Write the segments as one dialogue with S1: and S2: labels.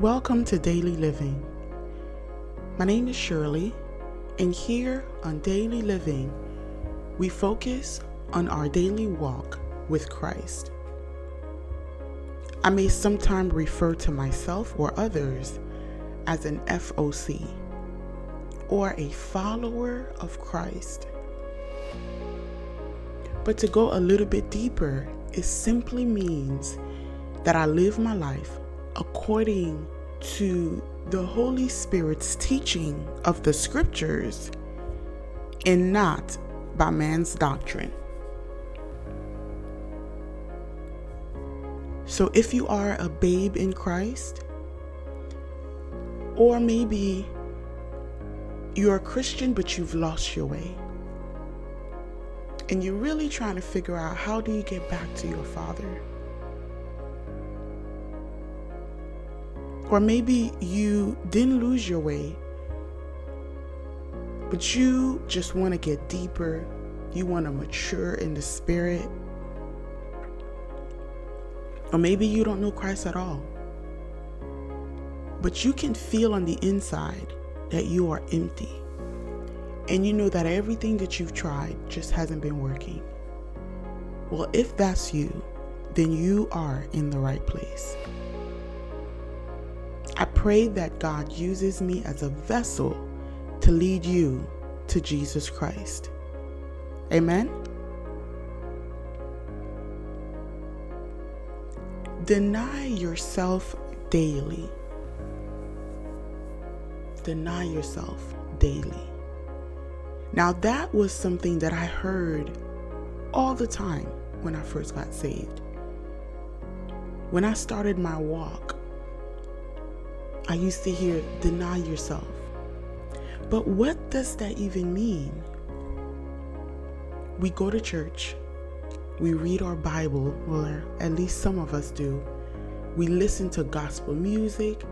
S1: Welcome to Daily Living. My name is Shirley, and here on Daily Living, we focus on our daily walk with Christ. I may sometimes refer to myself or others as an FOC or a follower of Christ. But to go a little bit deeper, it simply means that I live my life according to the Holy Spirit's teaching of the scriptures and not by man's doctrine. So, if you are a babe in Christ, or maybe you're a Christian but you've lost your way, and you're really trying to figure out how do you get back to your Father Or maybe you didn't lose your way, but you just want to get deeper. You want to mature in the spirit. Or maybe you don't know Christ at all. But you can feel on the inside that you are empty. And you know that everything that you've tried just hasn't been working. Well, if that's you, then you are in the right place. I pray that God uses me as a vessel to lead you to Jesus Christ. Amen. Deny yourself daily. Deny yourself daily. Now, that was something that I heard all the time when I first got saved. When I started my walk, I used to hear deny yourself. But what does that even mean? We go to church, we read our Bible, or at least some of us do. We listen to gospel music,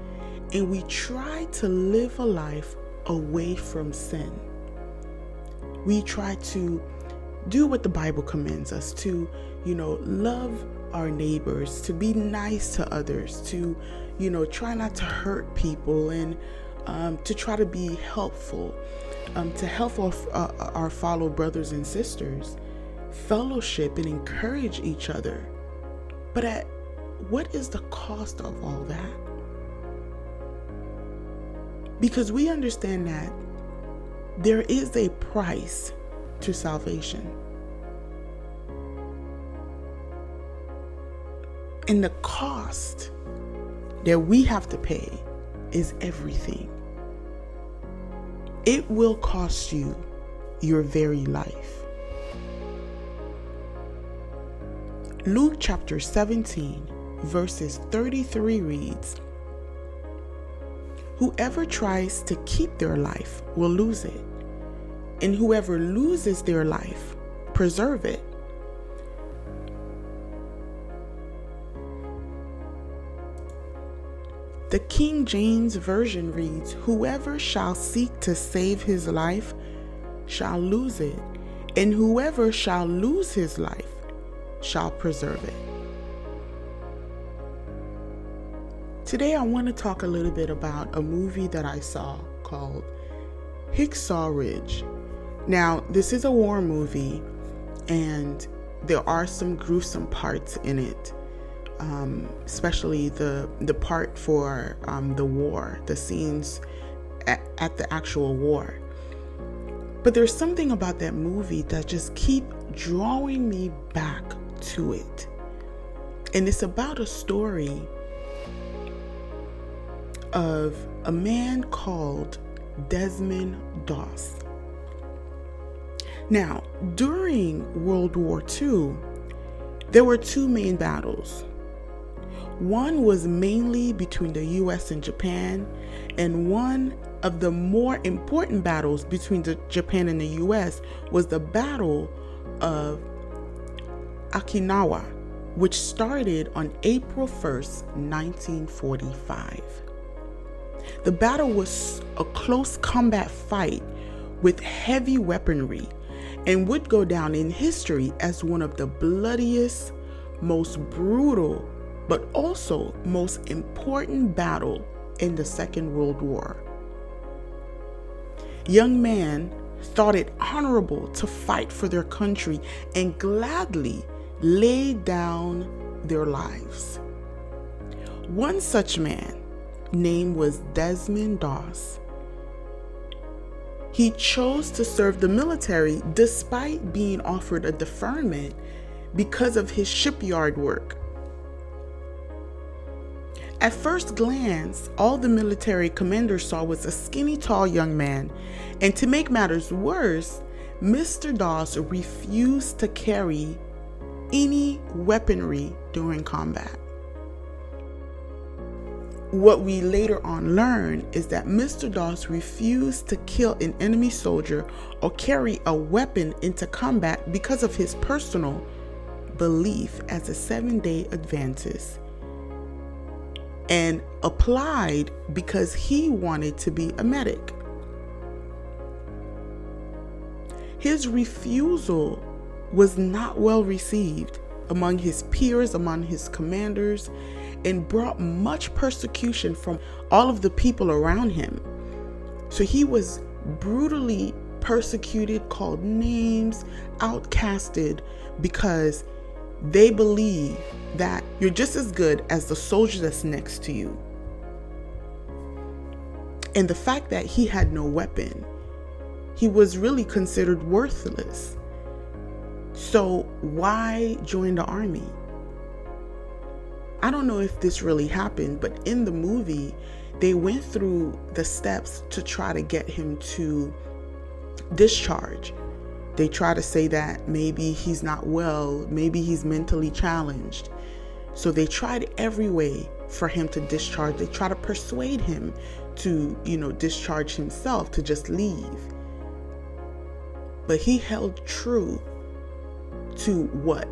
S1: and we try to live a life away from sin. We try to do what the Bible commands us to, you know, love our neighbors, to be nice to others, to you know, try not to hurt people and um, to try to be helpful, um, to help our, uh, our fellow brothers and sisters, fellowship and encourage each other. But at what is the cost of all that? Because we understand that there is a price to salvation. And the cost that we have to pay is everything. It will cost you your very life. Luke chapter 17, verses 33 reads Whoever tries to keep their life will lose it, and whoever loses their life, preserve it. The King James Version reads, Whoever shall seek to save his life shall lose it, and whoever shall lose his life shall preserve it. Today, I want to talk a little bit about a movie that I saw called Hacksaw Ridge. Now, this is a war movie, and there are some gruesome parts in it um, especially the the part for um, the war, the scenes at, at the actual war. But there's something about that movie that just keep drawing me back to it, and it's about a story of a man called Desmond Doss. Now, during World War II, there were two main battles one was mainly between the US and Japan, and one of the more important battles between Japan and the US was the Battle of Okinawa, which started on April 1st, 1945. The battle was a close combat fight with heavy weaponry and would go down in history as one of the bloodiest, most brutal but also most important battle in the Second World War. Young men thought it honorable to fight for their country and gladly laid down their lives. One such man name was Desmond Doss. He chose to serve the military despite being offered a deferment because of his shipyard work. At first glance, all the military commander saw was a skinny, tall young man, and to make matters worse, Mr. Doss refused to carry any weaponry during combat. What we later on learn is that Mr. Doss refused to kill an enemy soldier or carry a weapon into combat because of his personal belief as a seven day Adventist and applied because he wanted to be a medic. His refusal was not well received among his peers, among his commanders, and brought much persecution from all of the people around him. So he was brutally persecuted, called names, outcasted because they believe that you're just as good as the soldier that's next to you. And the fact that he had no weapon, he was really considered worthless. So, why join the army? I don't know if this really happened, but in the movie, they went through the steps to try to get him to discharge. They try to say that maybe he's not well, maybe he's mentally challenged. So they tried every way for him to discharge. They try to persuade him to, you know, discharge himself, to just leave. But he held true to what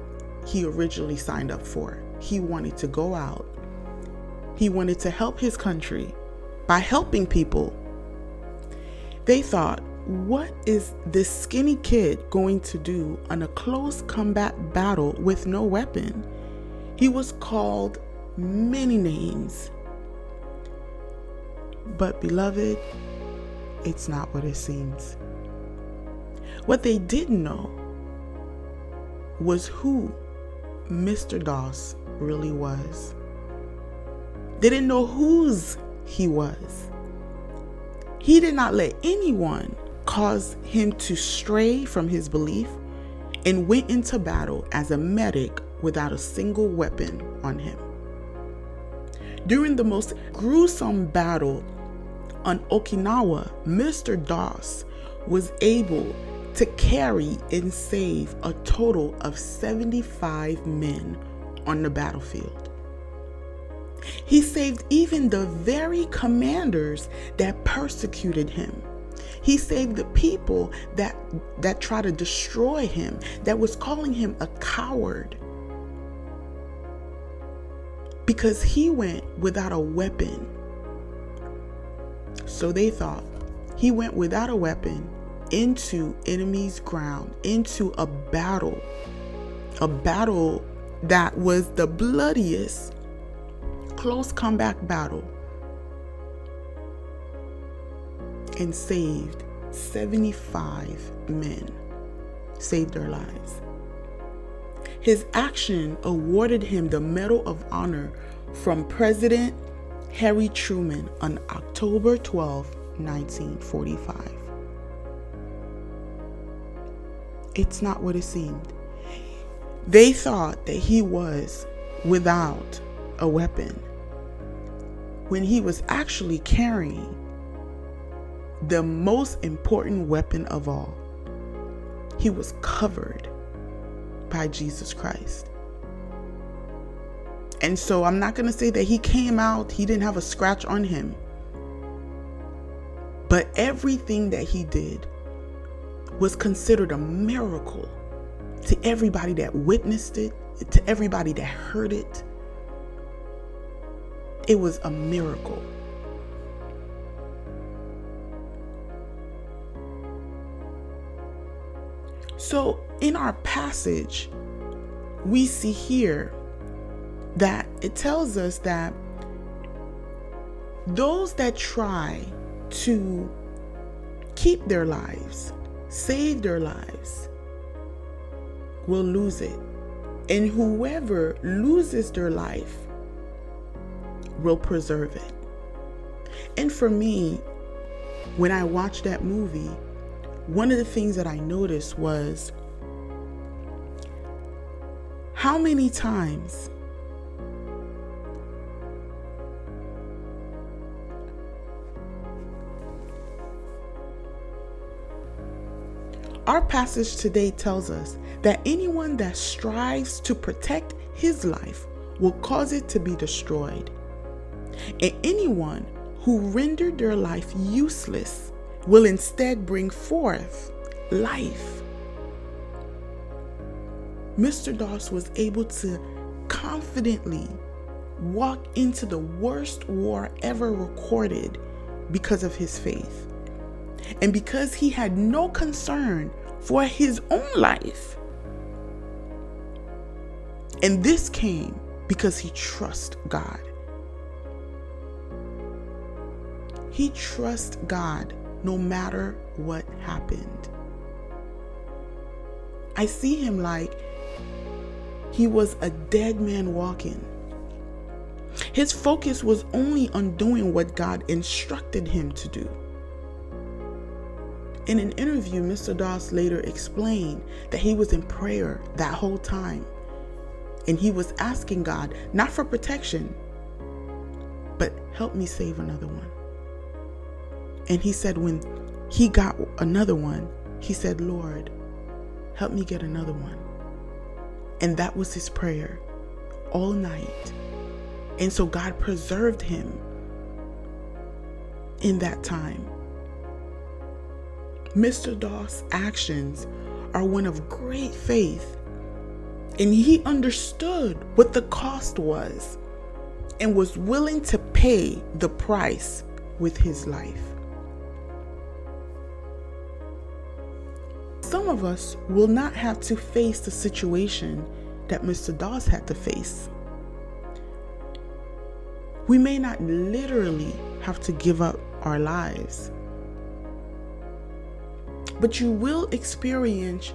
S1: he originally signed up for. He wanted to go out. He wanted to help his country by helping people. They thought, what is this skinny kid going to do on a close combat battle with no weapon? He was called many names. But, beloved, it's not what it seems. What they didn't know was who Mr. Doss really was. They didn't know whose he was. He did not let anyone cause him to stray from his belief and went into battle as a medic without a single weapon on him. During the most gruesome battle on Okinawa, Mr. Doss was able to carry and save a total of 75 men on the battlefield. He saved even the very commanders that persecuted him. He saved the people that that tried to destroy him, that was calling him a coward. Because he went without a weapon. So they thought he went without a weapon into enemy's ground, into a battle, a battle that was the bloodiest close combat battle and saved 75 men, saved their lives. His action awarded him the Medal of Honor from President Harry Truman on October 12, 1945. It's not what it seemed. They thought that he was without a weapon when he was actually carrying the most important weapon of all. He was covered by Jesus Christ. And so I'm not going to say that he came out, he didn't have a scratch on him. But everything that he did was considered a miracle to everybody that witnessed it, to everybody that heard it. It was a miracle. So, in our passage, we see here that it tells us that those that try to keep their lives, save their lives, will lose it. And whoever loses their life will preserve it. And for me, when I watched that movie, one of the things that I noticed was how many times Our passage today tells us that anyone that strives to protect his life will cause it to be destroyed. And anyone who rendered their life useless will instead bring forth life. Mr. Doss was able to confidently walk into the worst war ever recorded because of his faith. And because he had no concern for his own life. And this came because he trusts God. He trusts God no matter what happened. I see him like he was a dead man walking. His focus was only on doing what God instructed him to do. In an interview, Mr. Doss later explained that he was in prayer that whole time. And he was asking God, not for protection, but help me save another one. And he said, when he got another one, he said, Lord, help me get another one. And that was his prayer all night. And so God preserved him in that time. Mr. Doss' actions are one of great faith, and he understood what the cost was and was willing to pay the price with his life. Of us will not have to face the situation that Mr. Doss had to face. We may not literally have to give up our lives but you will experience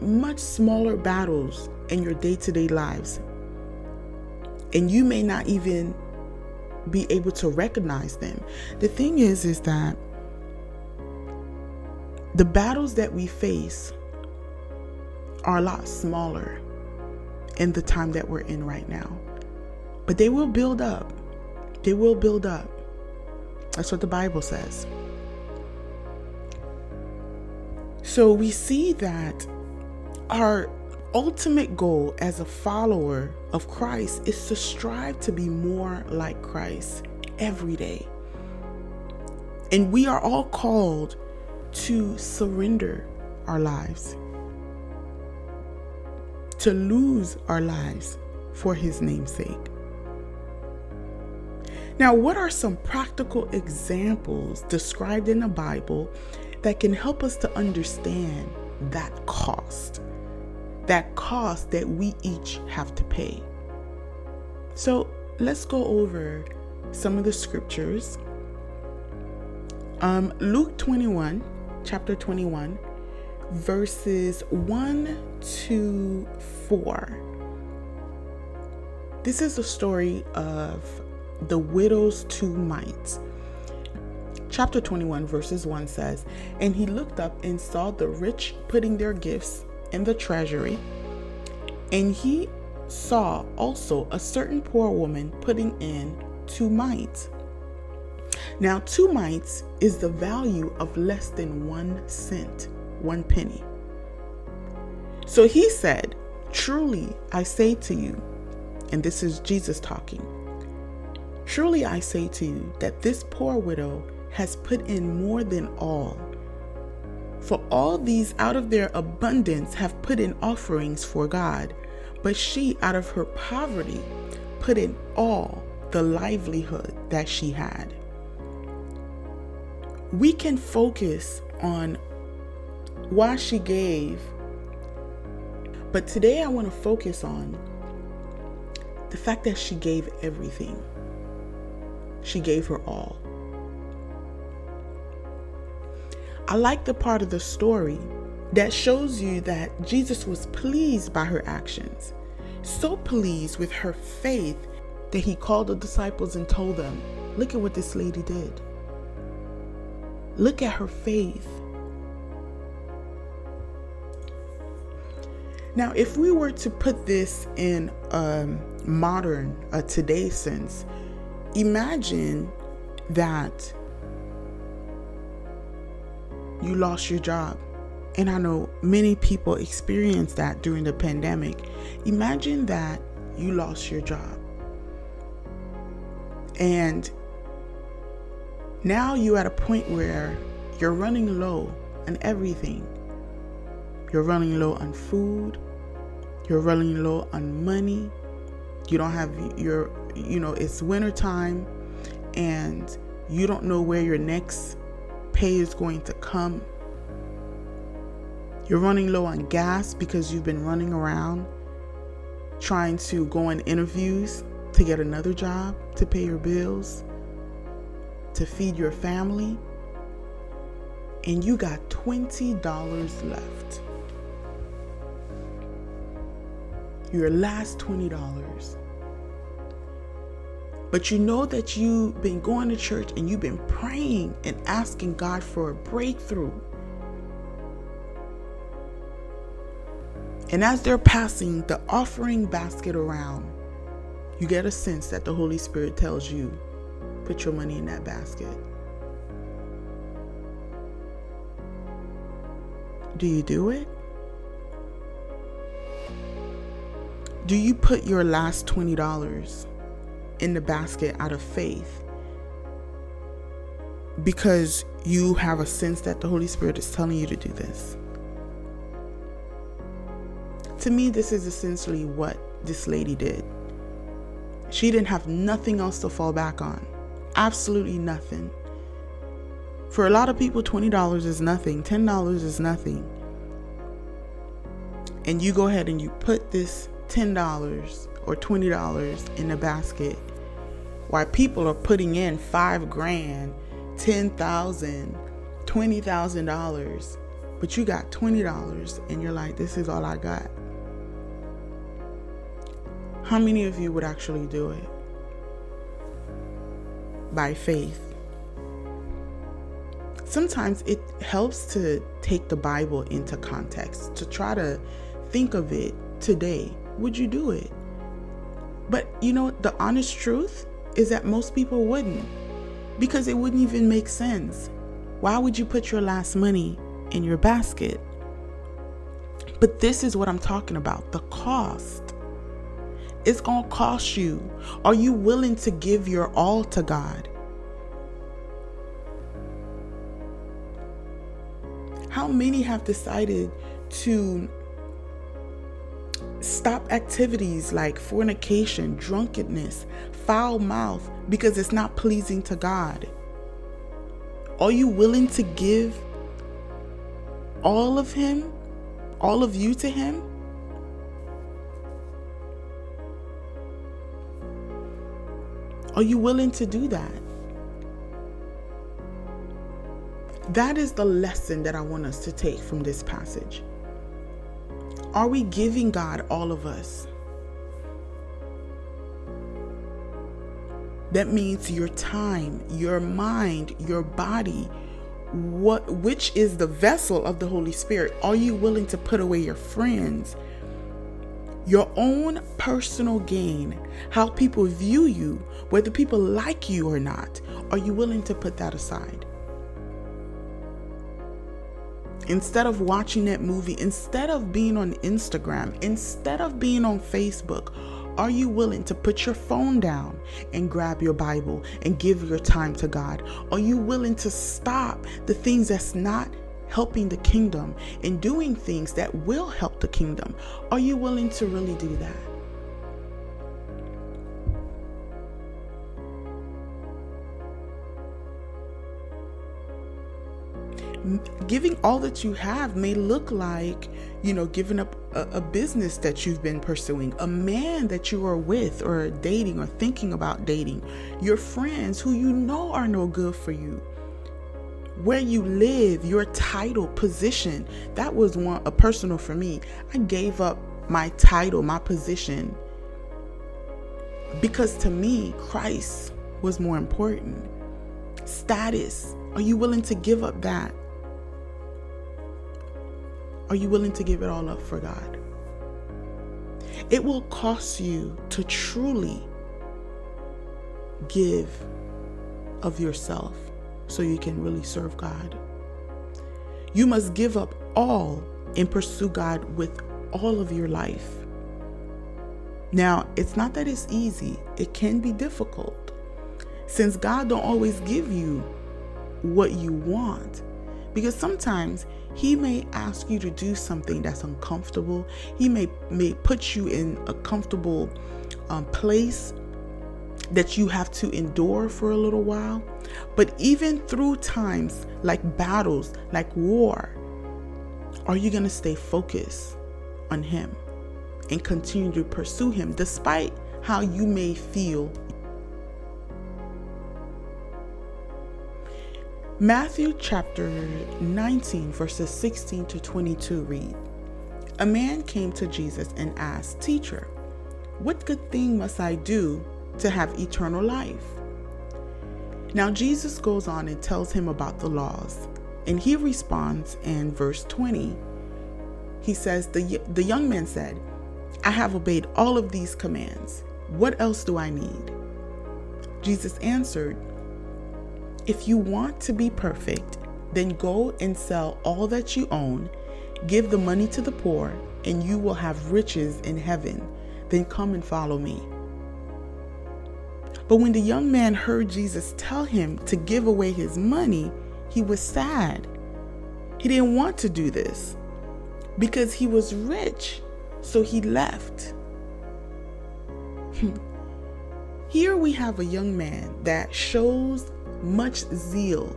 S1: much smaller battles in your day to day lives. And you may not even be able to recognize them. The thing is, is that the battles that we face are a lot smaller in the time that we're in right now. But they will build up. They will build up. That's what the Bible says. So we see that our ultimate goal as a follower of Christ is to strive to be more like Christ every day. And we are all called to surrender our lives, to lose our lives for His name's sake. Now, what are some practical examples described in the Bible that can help us to understand that cost, that cost that we each have to pay. So let's go over some of the scriptures. Um, Luke 21, chapter 21, verses 1 to 4. This is the story of the widow's two mites chapter 21, verses 1 says, And he looked up and saw the rich putting their gifts in the treasury. And he saw also a certain poor woman putting in two mites. Now, two mites is the value of less than one cent, one penny. So he said, Truly I say to you, and this is Jesus talking, truly I say to you that this poor widow has put in more than all. For all these out of their abundance have put in offerings for God, but she out of her poverty put in all the livelihood that she had. We can focus on why she gave, but today I want to focus on the fact that she gave everything. she gave her all. I like the part of the story that shows you that Jesus was pleased by her actions, so pleased with her faith that he called the disciples and told them, Look at what this lady did. Look at her faith. Now, if we were to put this in a modern, a today sense, imagine that you lost your job. And I know many people experienced that during the pandemic. Imagine that you lost your job. And now you're at a point where you're running low on everything. You're running low on food. You're running low on money. You don't have your, you know, it's winter time and you don't know where your next pay is going to come. You're running low on gas because you've been running around trying to go on interviews to get another job, to pay your bills, to feed your family. And you got $20 left. Your last $20. But you know that you've been going to church and you've been praying and asking God for a breakthrough. And as they're passing the offering basket around, you get a sense that the Holy Spirit tells you, put your money in that basket. Do you do it? Do you put your last $20 in the basket out of faith because you have a sense that the Holy Spirit is telling you to do this. To me, this is essentially what this lady did. She didn't have nothing else to fall back on. Absolutely nothing. For a lot of people, $20 is nothing, $10 is nothing. And you go ahead and you put this $10 or $20 in the basket while people are putting in five grand, ten thousand, twenty thousand dollars, but you got twenty dollars and you're like, this is all I got. How many of you would actually do it? By faith. Sometimes it helps to take the Bible into context, to try to think of it today. Would you do it? But you know, the honest truth is that most people wouldn't because it wouldn't even make sense. Why would you put your last money in your basket? But this is what I'm talking about the cost. It's going to cost you. Are you willing to give your all to God? How many have decided to stop activities like fornication, drunkenness, foul mouth because it's not pleasing to God? Are you willing to give all of Him, all of you to Him? Are you willing to do that? That is the lesson that I want us to take from this passage. Are we giving God all of us? That means your time, your mind, your body, what which is the vessel of the Holy Spirit. Are you willing to put away your friends? Your own personal gain, how people view you, whether people like you or not, are you willing to put that aside? Instead of watching that movie, instead of being on Instagram, instead of being on Facebook, are you willing to put your phone down and grab your Bible and give your time to God? Are you willing to stop the things that's not helping the kingdom and doing things that will help the kingdom? Are you willing to really do that? giving all that you have may look like, you know, giving up a, a, business that you've been pursuing, a man that you are with or dating or thinking about dating, your friends who you know are no good for you. Where you live, your title, position. That was one a personal for me. I gave up my title, my position because to me, Christ was more important. Status. Are you willing to give up that? Are you willing to give it all up for God? It will cost you to truly give of yourself so you can really serve God. You must give up all and pursue God with all of your life. Now, it's not that it's easy. It can be difficult. Since God don't always give you what you want. Because sometimes he may ask you to do something that's uncomfortable. He may may put you in a comfortable um, place that you have to endure for a little while. But even through times like battles, like war, are you going to stay focused on Him and continue to pursue Him despite how you may feel? Matthew chapter 19, verses 16 to 22 read A man came to Jesus and asked, Teacher, what good thing must I do to have eternal life? Now, Jesus goes on and tells him about the laws, and he responds in verse 20. He says, The, the young man said, I have obeyed all of these commands. What else do I need? Jesus answered, if you want to be perfect, then go and sell all that you own, give the money to the poor, and you will have riches in heaven. Then come and follow me. But when the young man heard Jesus tell him to give away his money, he was sad. He didn't want to do this because he was rich, so he left. Hmm. Here we have a young man that shows much zeal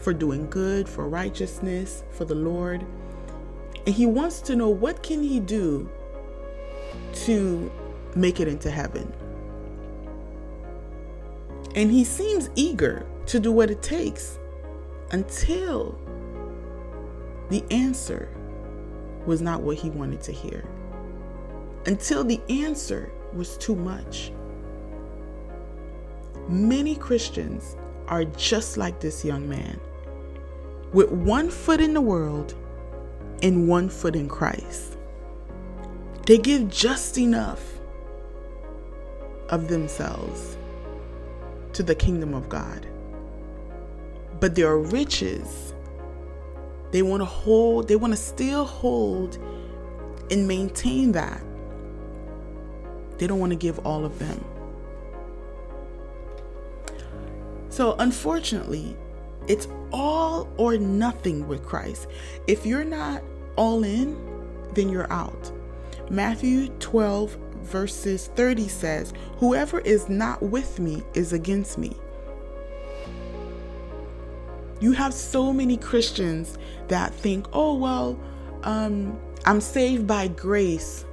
S1: for doing good, for righteousness, for the Lord. And he wants to know what can he do to make it into heaven. And he seems eager to do what it takes until the answer was not what he wanted to hear. Until the answer was too much. Many Christians are just like this young man, with one foot in the world and one foot in Christ. They give just enough of themselves to the kingdom of God. But their riches, they want to hold, they want to still hold and maintain that. They don't want to give all of them. So, unfortunately, it's all or nothing with Christ. If you're not all in, then you're out. Matthew 12, verses 30 says, Whoever is not with me is against me. You have so many Christians that think, oh, well, um, I'm saved by grace,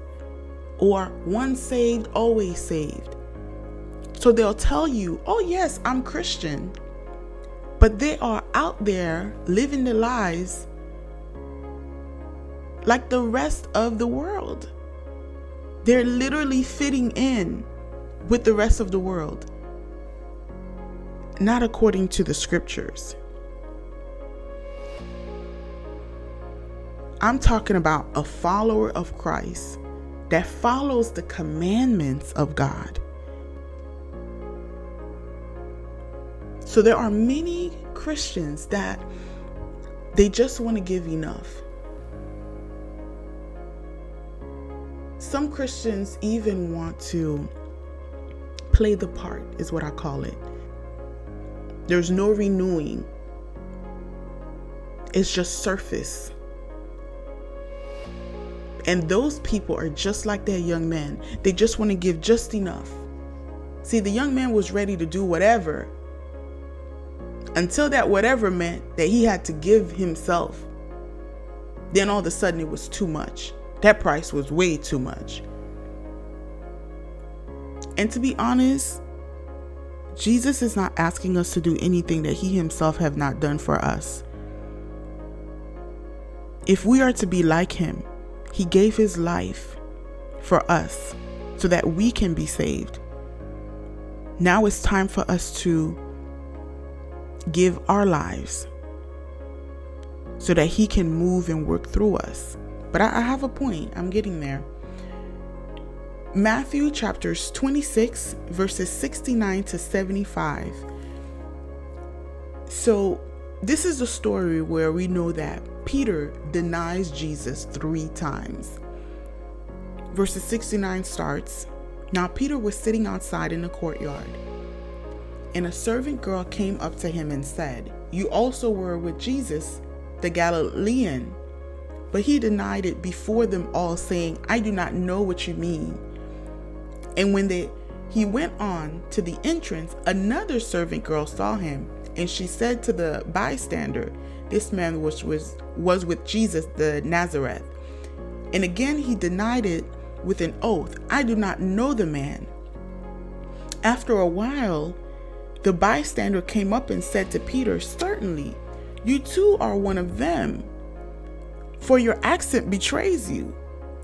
S1: or once saved, always saved. So they'll tell you, oh, yes, I'm Christian. But they are out there living their lives like the rest of the world. They're literally fitting in with the rest of the world, not according to the scriptures. I'm talking about a follower of Christ that follows the commandments of God. So there are many Christians that they just want to give enough. Some Christians even want to play the part, is what I call it. There's no renewing, it's just surface. And those people are just like that young man. They just want to give just enough. See, the young man was ready to do whatever until that whatever meant that he had to give himself. Then all of a sudden it was too much. That price was way too much. And to be honest, Jesus is not asking us to do anything that he himself have not done for us. If we are to be like him, he gave his life for us so that we can be saved. Now it's time for us to give our lives so that he can move and work through us. But I, I have a point. I'm getting there. Matthew chapters 26, verses 69 to 75. So, this is the story where we know that Peter denies Jesus three times. Verses 69 starts Now Peter was sitting outside in the courtyard, and a servant girl came up to him and said, You also were with Jesus, the Galilean. But he denied it before them all, saying, I do not know what you mean. And when they he went on to the entrance, another servant girl saw him, and she said to the bystander, This man was, was, was with Jesus the Nazareth. And again he denied it with an oath, I do not know the man. After a while, the bystander came up and said to Peter, Certainly, you too are one of them, for your accent betrays you.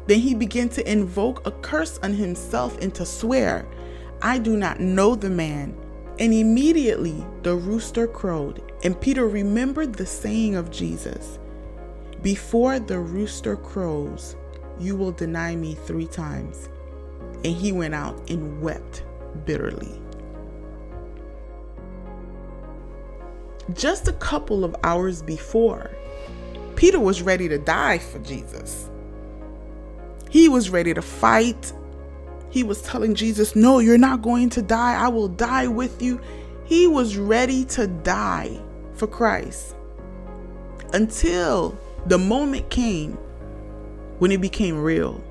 S1: Then he began to invoke a curse on himself and to swear, I do not know the man. And immediately the rooster crowed, and Peter remembered the saying of Jesus Before the rooster crows, you will deny me three times. And he went out and wept bitterly. Just a couple of hours before, Peter was ready to die for Jesus. He was ready to fight. He was telling Jesus, No, you're not going to die. I will die with you. He was ready to die for Christ until the moment came when it became real.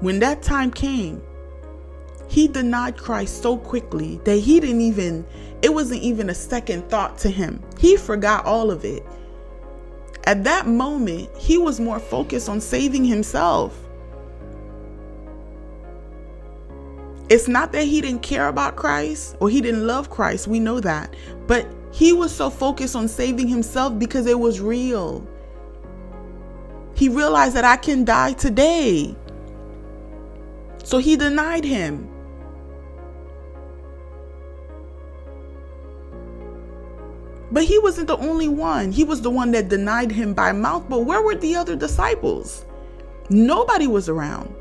S1: When that time came, he denied Christ so quickly that he didn't even, it wasn't even a second thought to him. He forgot all of it. At that moment, he was more focused on saving himself. It's not that he didn't care about Christ or he didn't love Christ, we know that. But he was so focused on saving himself because it was real. He realized that I can die today. So he denied him. But he wasn't the only one. He was the one that denied him by mouth. But where were the other disciples? Nobody was around.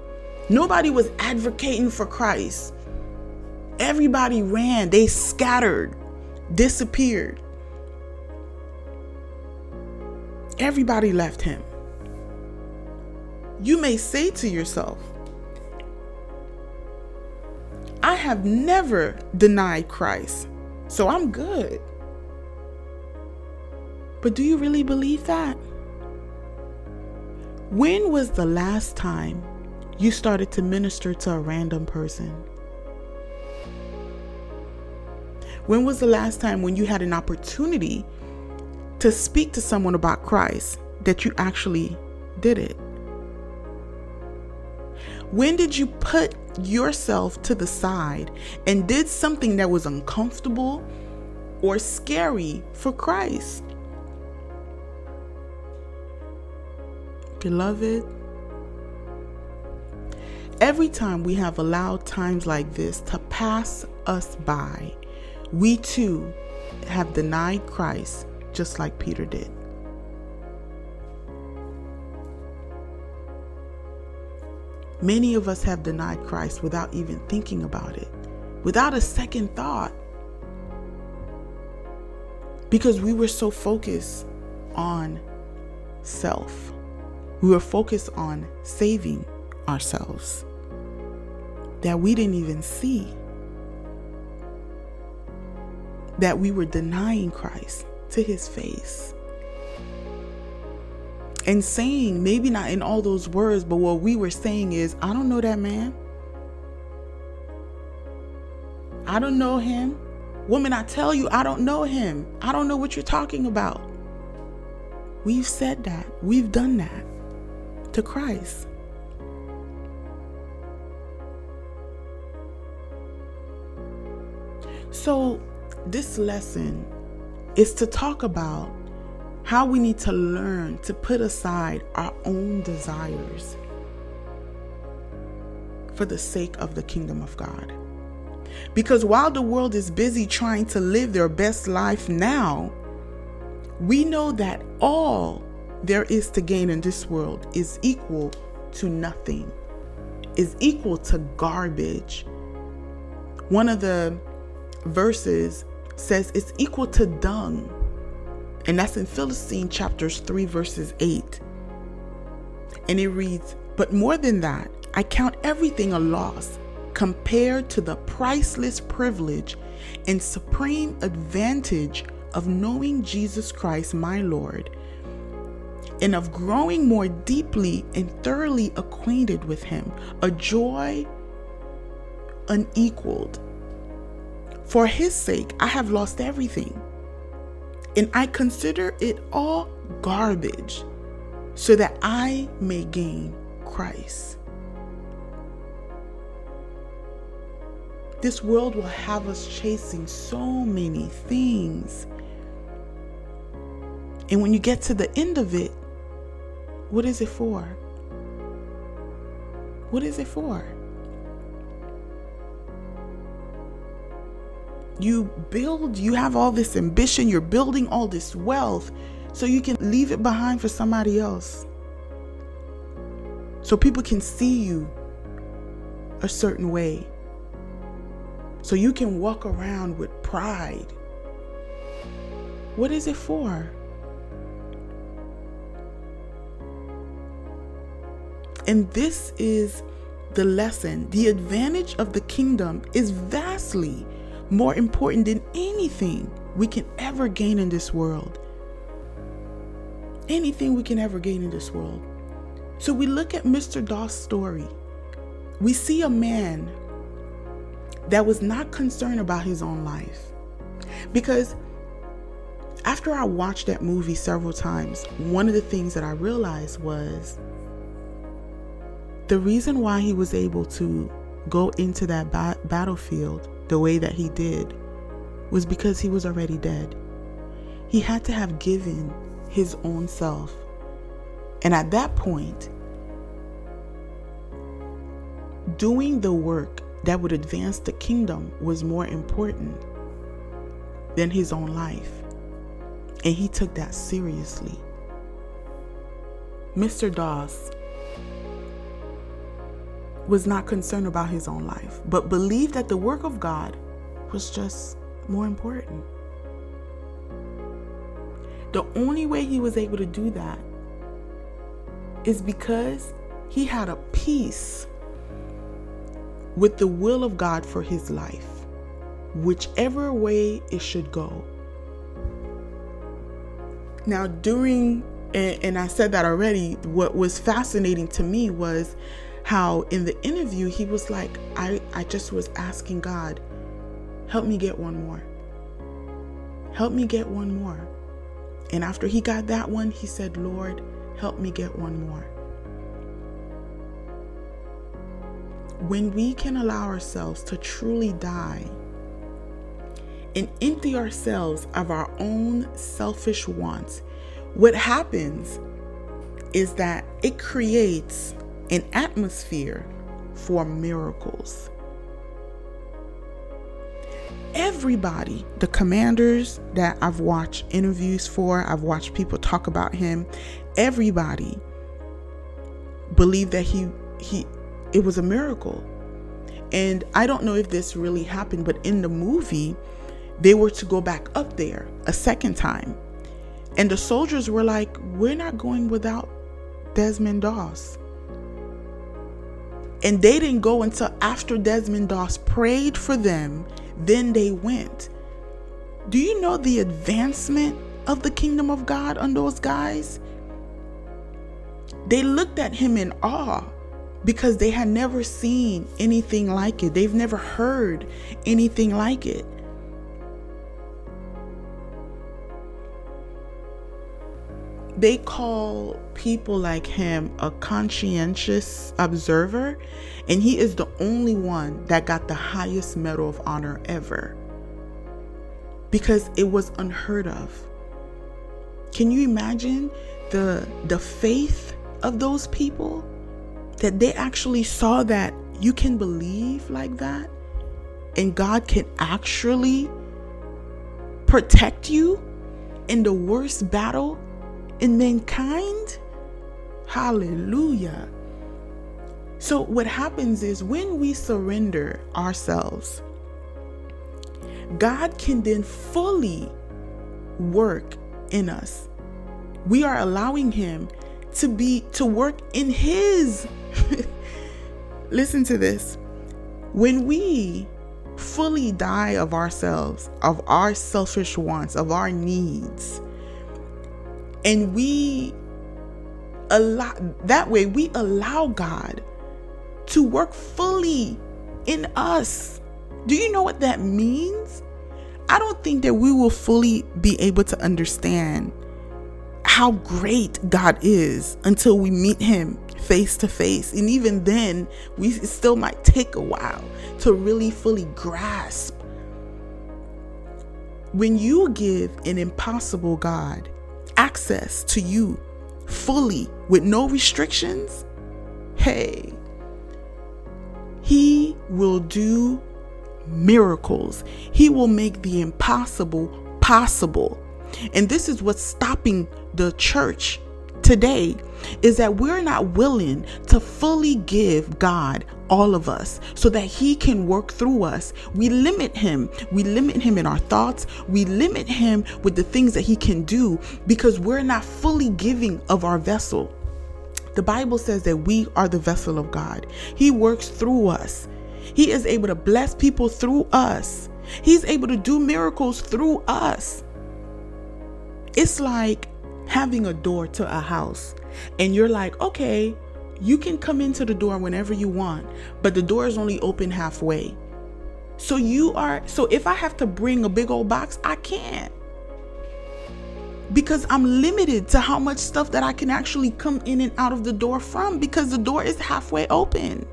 S1: Nobody was advocating for Christ. Everybody ran, they scattered, disappeared. Everybody left him. You may say to yourself, I have never denied Christ, so I'm good. But do you really believe that? When was the last time you started to minister to a random person? When was the last time when you had an opportunity to speak to someone about Christ that you actually did it? When did you put yourself to the side and did something that was uncomfortable or scary for Christ? Beloved, every time we have allowed times like this to pass us by, we too have denied Christ just like Peter did. Many of us have denied Christ without even thinking about it, without a second thought, because we were so focused on self. We were focused on saving ourselves that we didn't even see that we were denying Christ to his face. And saying, maybe not in all those words, but what we were saying is, I don't know that man. I don't know him. Woman, I tell you, I don't know him. I don't know what you're talking about. We've said that. We've done that to Christ. So, this lesson is to talk about how we need to learn to put aside our own desires for the sake of the kingdom of God. Because while the world is busy trying to live their best life now, we know that all there is to gain in this world is equal to nothing, is equal to garbage. One of the verses says it's equal to dung, and that's in Philippians chapters 3, verses 8. And it reads, But more than that, I count everything a loss compared to the priceless privilege and supreme advantage of knowing Jesus Christ, my Lord, and of growing more deeply and thoroughly acquainted with Him, a joy unequaled. For His sake, I have lost everything, and I consider it all garbage so that I may gain Christ. This world will have us chasing so many things and when you get to the end of it, what is it for? What is it for? You build, you have all this ambition, you're building all this wealth so you can leave it behind for somebody else. So people can see you a certain way. So you can walk around with pride. What is it for? And this is the lesson. The advantage of the kingdom is vastly more important than anything we can ever gain in this world. Anything we can ever gain in this world. So we look at Mr. Doss' story. We see a man that was not concerned about his own life. Because after I watched that movie several times, one of the things that I realized was the reason why he was able to go into that ba- battlefield the way that he did was because he was already dead. He had to have given his own self. And at that point, doing the work that would advance the kingdom was more important than his own life. And he took that seriously. Mr. Doss was not concerned about his own life, but believed that the work of God was just more important. The only way he was able to do that is because he had a peace with the will of God for his life, whichever way it should go. Now, during, and, and I said that already, what was fascinating to me was how in the interview he was like, I, I just was asking God, help me get one more. Help me get one more. And after he got that one, he said, Lord, help me get one more. When we can allow ourselves to truly die and empty ourselves of our own selfish wants, what happens is that it creates an atmosphere for miracles. Everybody, the commanders that I've watched interviews for, I've watched people talk about him, everybody believed that he he it was a miracle. And I don't know if this really happened, but in the movie, they were to go back up there a second time. And the soldiers were like, We're not going without Desmond Doss. And they didn't go until after Desmond Doss prayed for them, then they went. Do you know the advancement of the kingdom of God on those guys? They looked at him in awe because they had never seen anything like it. They've never heard anything like it. They call people like him a conscientious observer, and he is the only one that got the highest medal of honor ever because it was unheard of. Can you imagine the the faith of those people that they actually saw that you can believe like that and God can actually protect you in the worst battle in mankind? Hallelujah. So, what happens is when we surrender ourselves, God can then fully work in us. We are allowing Him to be to work in His. Listen to this. When we fully die of ourselves, of our selfish wants, of our needs, and we allow that way we allow God to work fully in us. Do you know what that means? I don't think that we will fully be able to understand how great God is until we meet Him face to face. And even then, we still might take a while to really fully grasp. When you give an impossible God access to you fully with no restrictions, hey, He will do miracles. He will make the impossible possible. And this is what's stopping the church today is that we're not willing to fully give God all of us so that He can work through us. We limit Him. We limit Him in our thoughts. We limit Him with the things that He can do because we're not fully giving of our vessel. The Bible says that we are the vessel of God, He works through us. He is able to bless people through us. He's able to do miracles through us. It's like having a door to a house and you're like, okay, you can come into the door whenever you want, but the door is only open halfway. So you are, so if I have to bring a big old box, I can't. Because I'm limited to how much stuff that I can actually come in and out of the door from because the door is halfway open.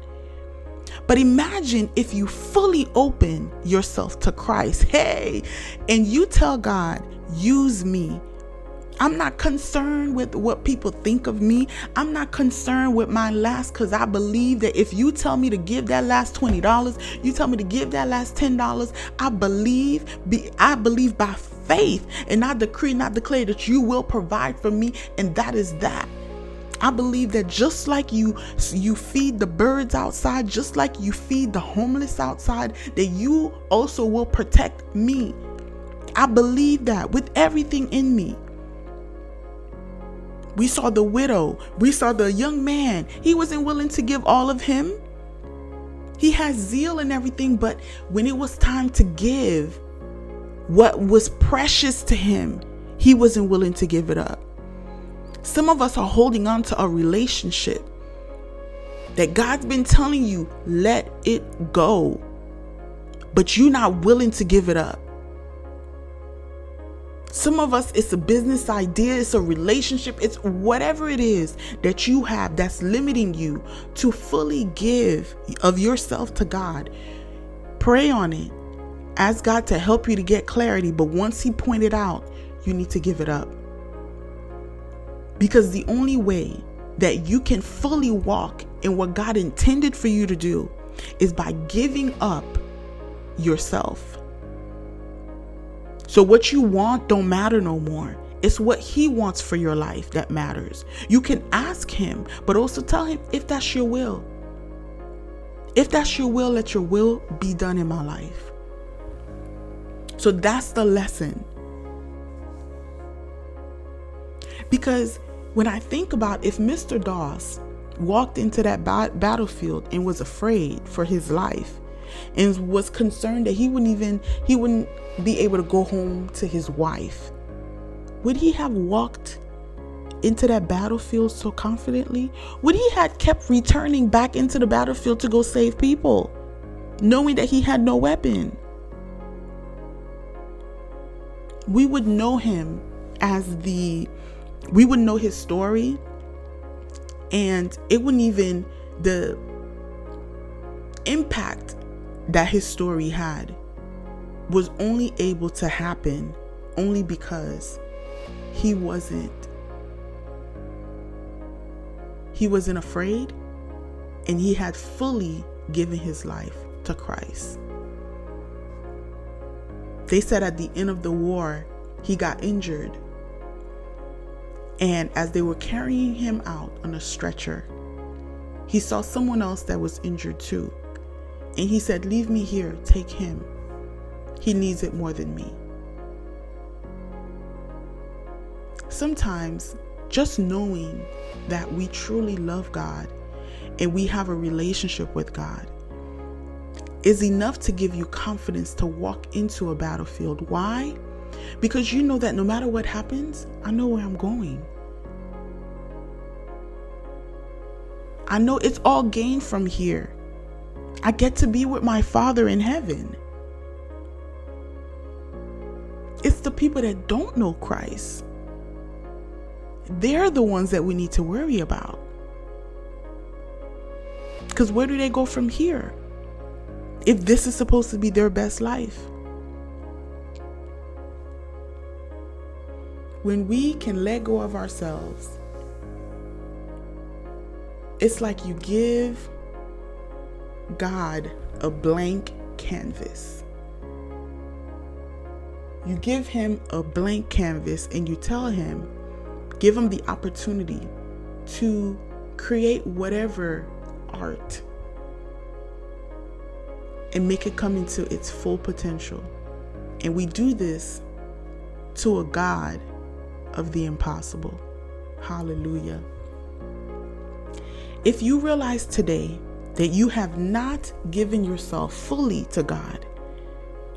S1: But imagine if you fully open yourself to Christ, hey, and you tell God, use me I'm not concerned with what people think of me. I'm not concerned with my last because I believe that if you tell me to give that last $20, you tell me to give that last $10, I believe, be, I believe by faith and I decree and I declare that you will provide for me, and that is that. I believe that just like you you feed the birds outside, just like you feed the homeless outside, that you also will protect me. I believe that with everything in me. We saw the widow. We saw the young man. He wasn't willing to give all of him. He has zeal and everything, but when it was time to give what was precious to him, he wasn't willing to give it up. Some of us are holding on to a relationship that God's been telling you, let it go, but you're not willing to give it up. Some of us, it's a business idea, it's a relationship, it's whatever it is that you have that's limiting you to fully give of yourself to God. Pray on it. Ask God to help you to get clarity. But once He pointed out, you need to give it up. Because the only way that you can fully walk in what God intended for you to do is by giving up yourself. So what you want don't matter no more. It's what he wants for your life that matters. You can ask him, but also tell him if that's your will. If that's your will, let your will be done in my life. So that's the lesson. Because when I think about if Mr. Doss walked into that ba- battlefield and was afraid for his life, and was concerned that he wouldn't even he wouldn't be able to go home to his wife. Would he have walked into that battlefield so confidently? Would he had kept returning back into the battlefield to go save people knowing that he had no weapon? We would know him as the we would know his story and it wouldn't even the impact that his story had was only able to happen only because he wasn't he wasn't afraid and he had fully given his life to Christ. They said at the end of the war, he got injured. And as they were carrying him out on a stretcher, he saw someone else that was injured too. And he said, Leave me here, take him. He needs it more than me. Sometimes just knowing that we truly love God and we have a relationship with God is enough to give you confidence to walk into a battlefield. Why? Because you know that no matter what happens, I know where I'm going. I know it's all gained from here. I get to be with my Father in heaven. It's the people that don't know Christ. They're the ones that we need to worry about. Because where do they go from here? if this is supposed to be their best life. When we can let go of ourselves, it's like you give God a blank canvas. You give him a blank canvas and you tell him, give him the opportunity to create whatever art and make it come into its full potential. And we do this to a God of the impossible. Hallelujah. If you realize today that you have not given yourself fully to God,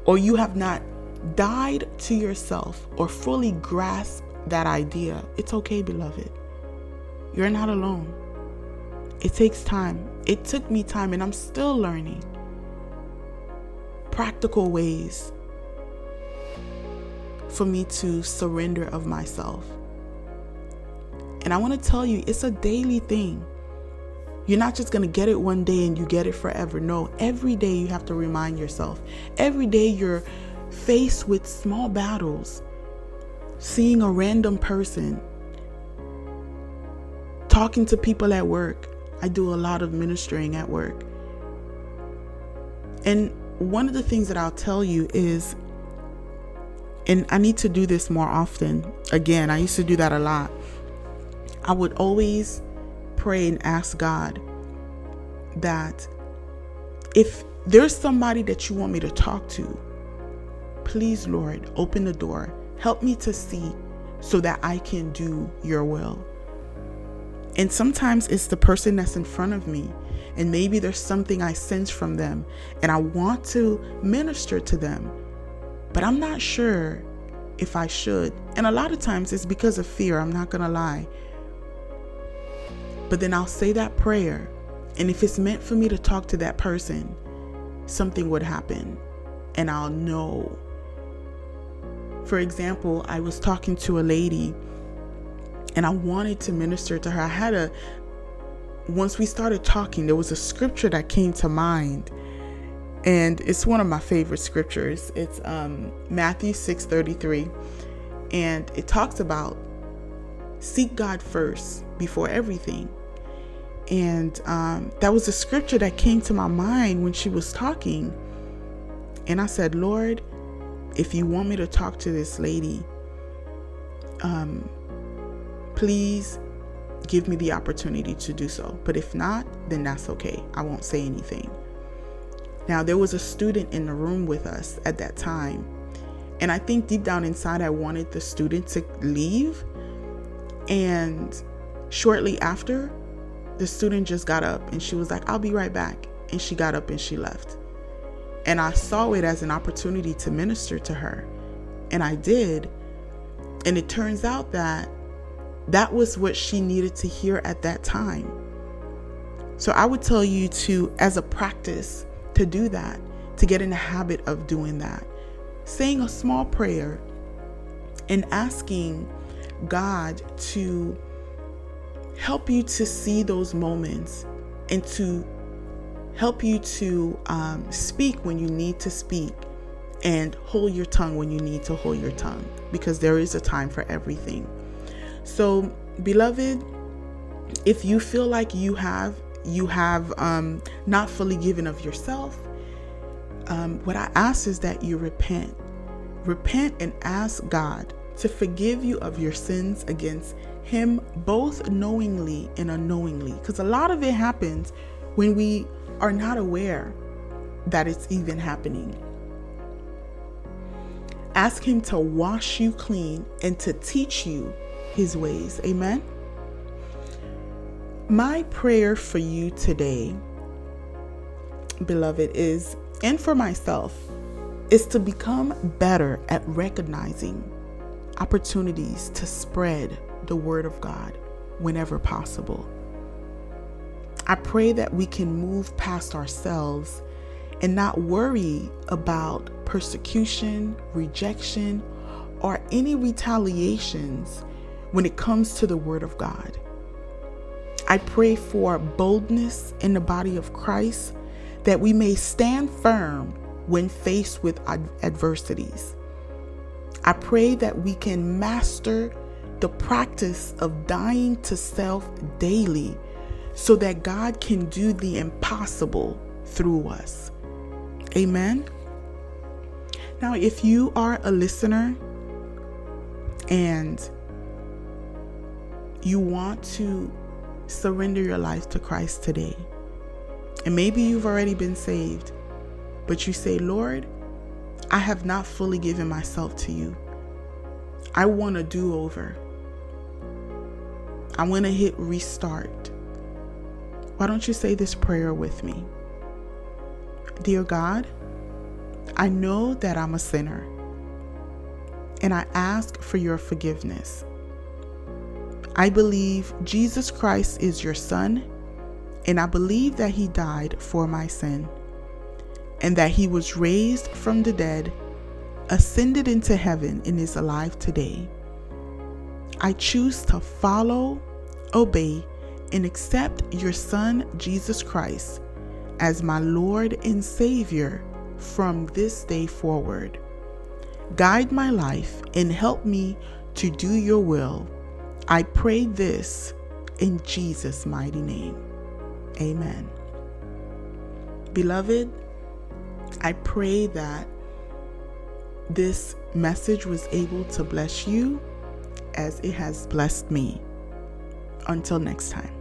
S1: or you have not died to yourself or fully grasped that idea, it's okay, beloved. You're not alone. It takes time. It took me time, and I'm still learning practical ways for me to surrender of myself. And I want to tell you, it's a daily thing. You're not just going to get it one day and you get it forever. No, every day you have to remind yourself. Every day you're faced with small battles. Seeing a random person, talking to people at work. I do a lot of ministering at work. And one of the things that I'll tell you is, and I need to do this more often. Again, I used to do that a lot. I would always pray and ask God that if there's somebody that you want me to talk to, please, Lord, open the door. Help me to see so that I can do your will. And sometimes it's the person that's in front of me and maybe there's something I sense from them and I want to minister to them, but I'm not sure if I should. And a lot of times it's because of fear, I'm not to lie. But then I'll say that prayer, and if it's meant for me to talk to that person, something would happen and I'll know. For example, I was talking to a lady and I wanted to minister to her. I had a once we started talking, there was a scripture that came to mind. And it's one of my favorite scriptures. It's um, Matthew 6:33. And it talks about seek God first before everything. And um, that was a scripture that came to my mind when she was talking. And I said, Lord, if you want me to talk to this lady, um, please give me the opportunity to do so. But if not, then that's okay. I won't say anything. Now, there was a student in the room with us at that time. And I think deep down inside, I wanted the student to leave. And shortly after, the student just got up and she was like, I'll be right back. And she got up and she left. And I saw it as an opportunity to minister to her. And I did. And it turns out that that was what she needed to hear at that time. So I would tell you to, as a practice, to do that, to get in the habit of doing that. Saying a small prayer and asking God to help you to see those moments and to help you to um, speak when you need to speak and hold your tongue when you need to hold your tongue because there is a time for everything. So, beloved, if you feel like you have you have um, not fully given of yourself, um, what I ask is that you repent. Repent and ask God to forgive you of your sins against Him, both knowingly and unknowingly. Because a lot of it happens when we are not aware that it's even happening. Ask Him to wash you clean and to teach you His ways. Amen. My prayer for you today, beloved, is, and for myself, is to become better at recognizing opportunities to spread the Word of God whenever possible. I pray that we can move past ourselves and not worry about persecution, rejection, or any retaliations when it comes to the Word of God. I pray for boldness in the body of Christ that we may stand firm when faced with ad- adversities. I pray that we can master the practice of dying to self daily so that God can do the impossible through us. Amen. Now, if you are a listener and you want to surrender your life to Christ today. And maybe you've already been saved, but you say, Lord, I have not fully given myself to you. I want to do over. I want to hit restart. Why don't you say this prayer with me? Dear God, I know that I'm a sinner, and I ask for your forgiveness. I believe Jesus Christ is your Son, and I believe that He died for my sin, and that He was raised from the dead, ascended into heaven, and is alive today. I choose to follow, obey, and accept your Son, Jesus Christ, as my Lord and Savior from this day forward. Guide my life and help me to do your will I pray this in Jesus' mighty name. Amen. Beloved, I pray that this message was able to bless you as it has blessed me. Until next time.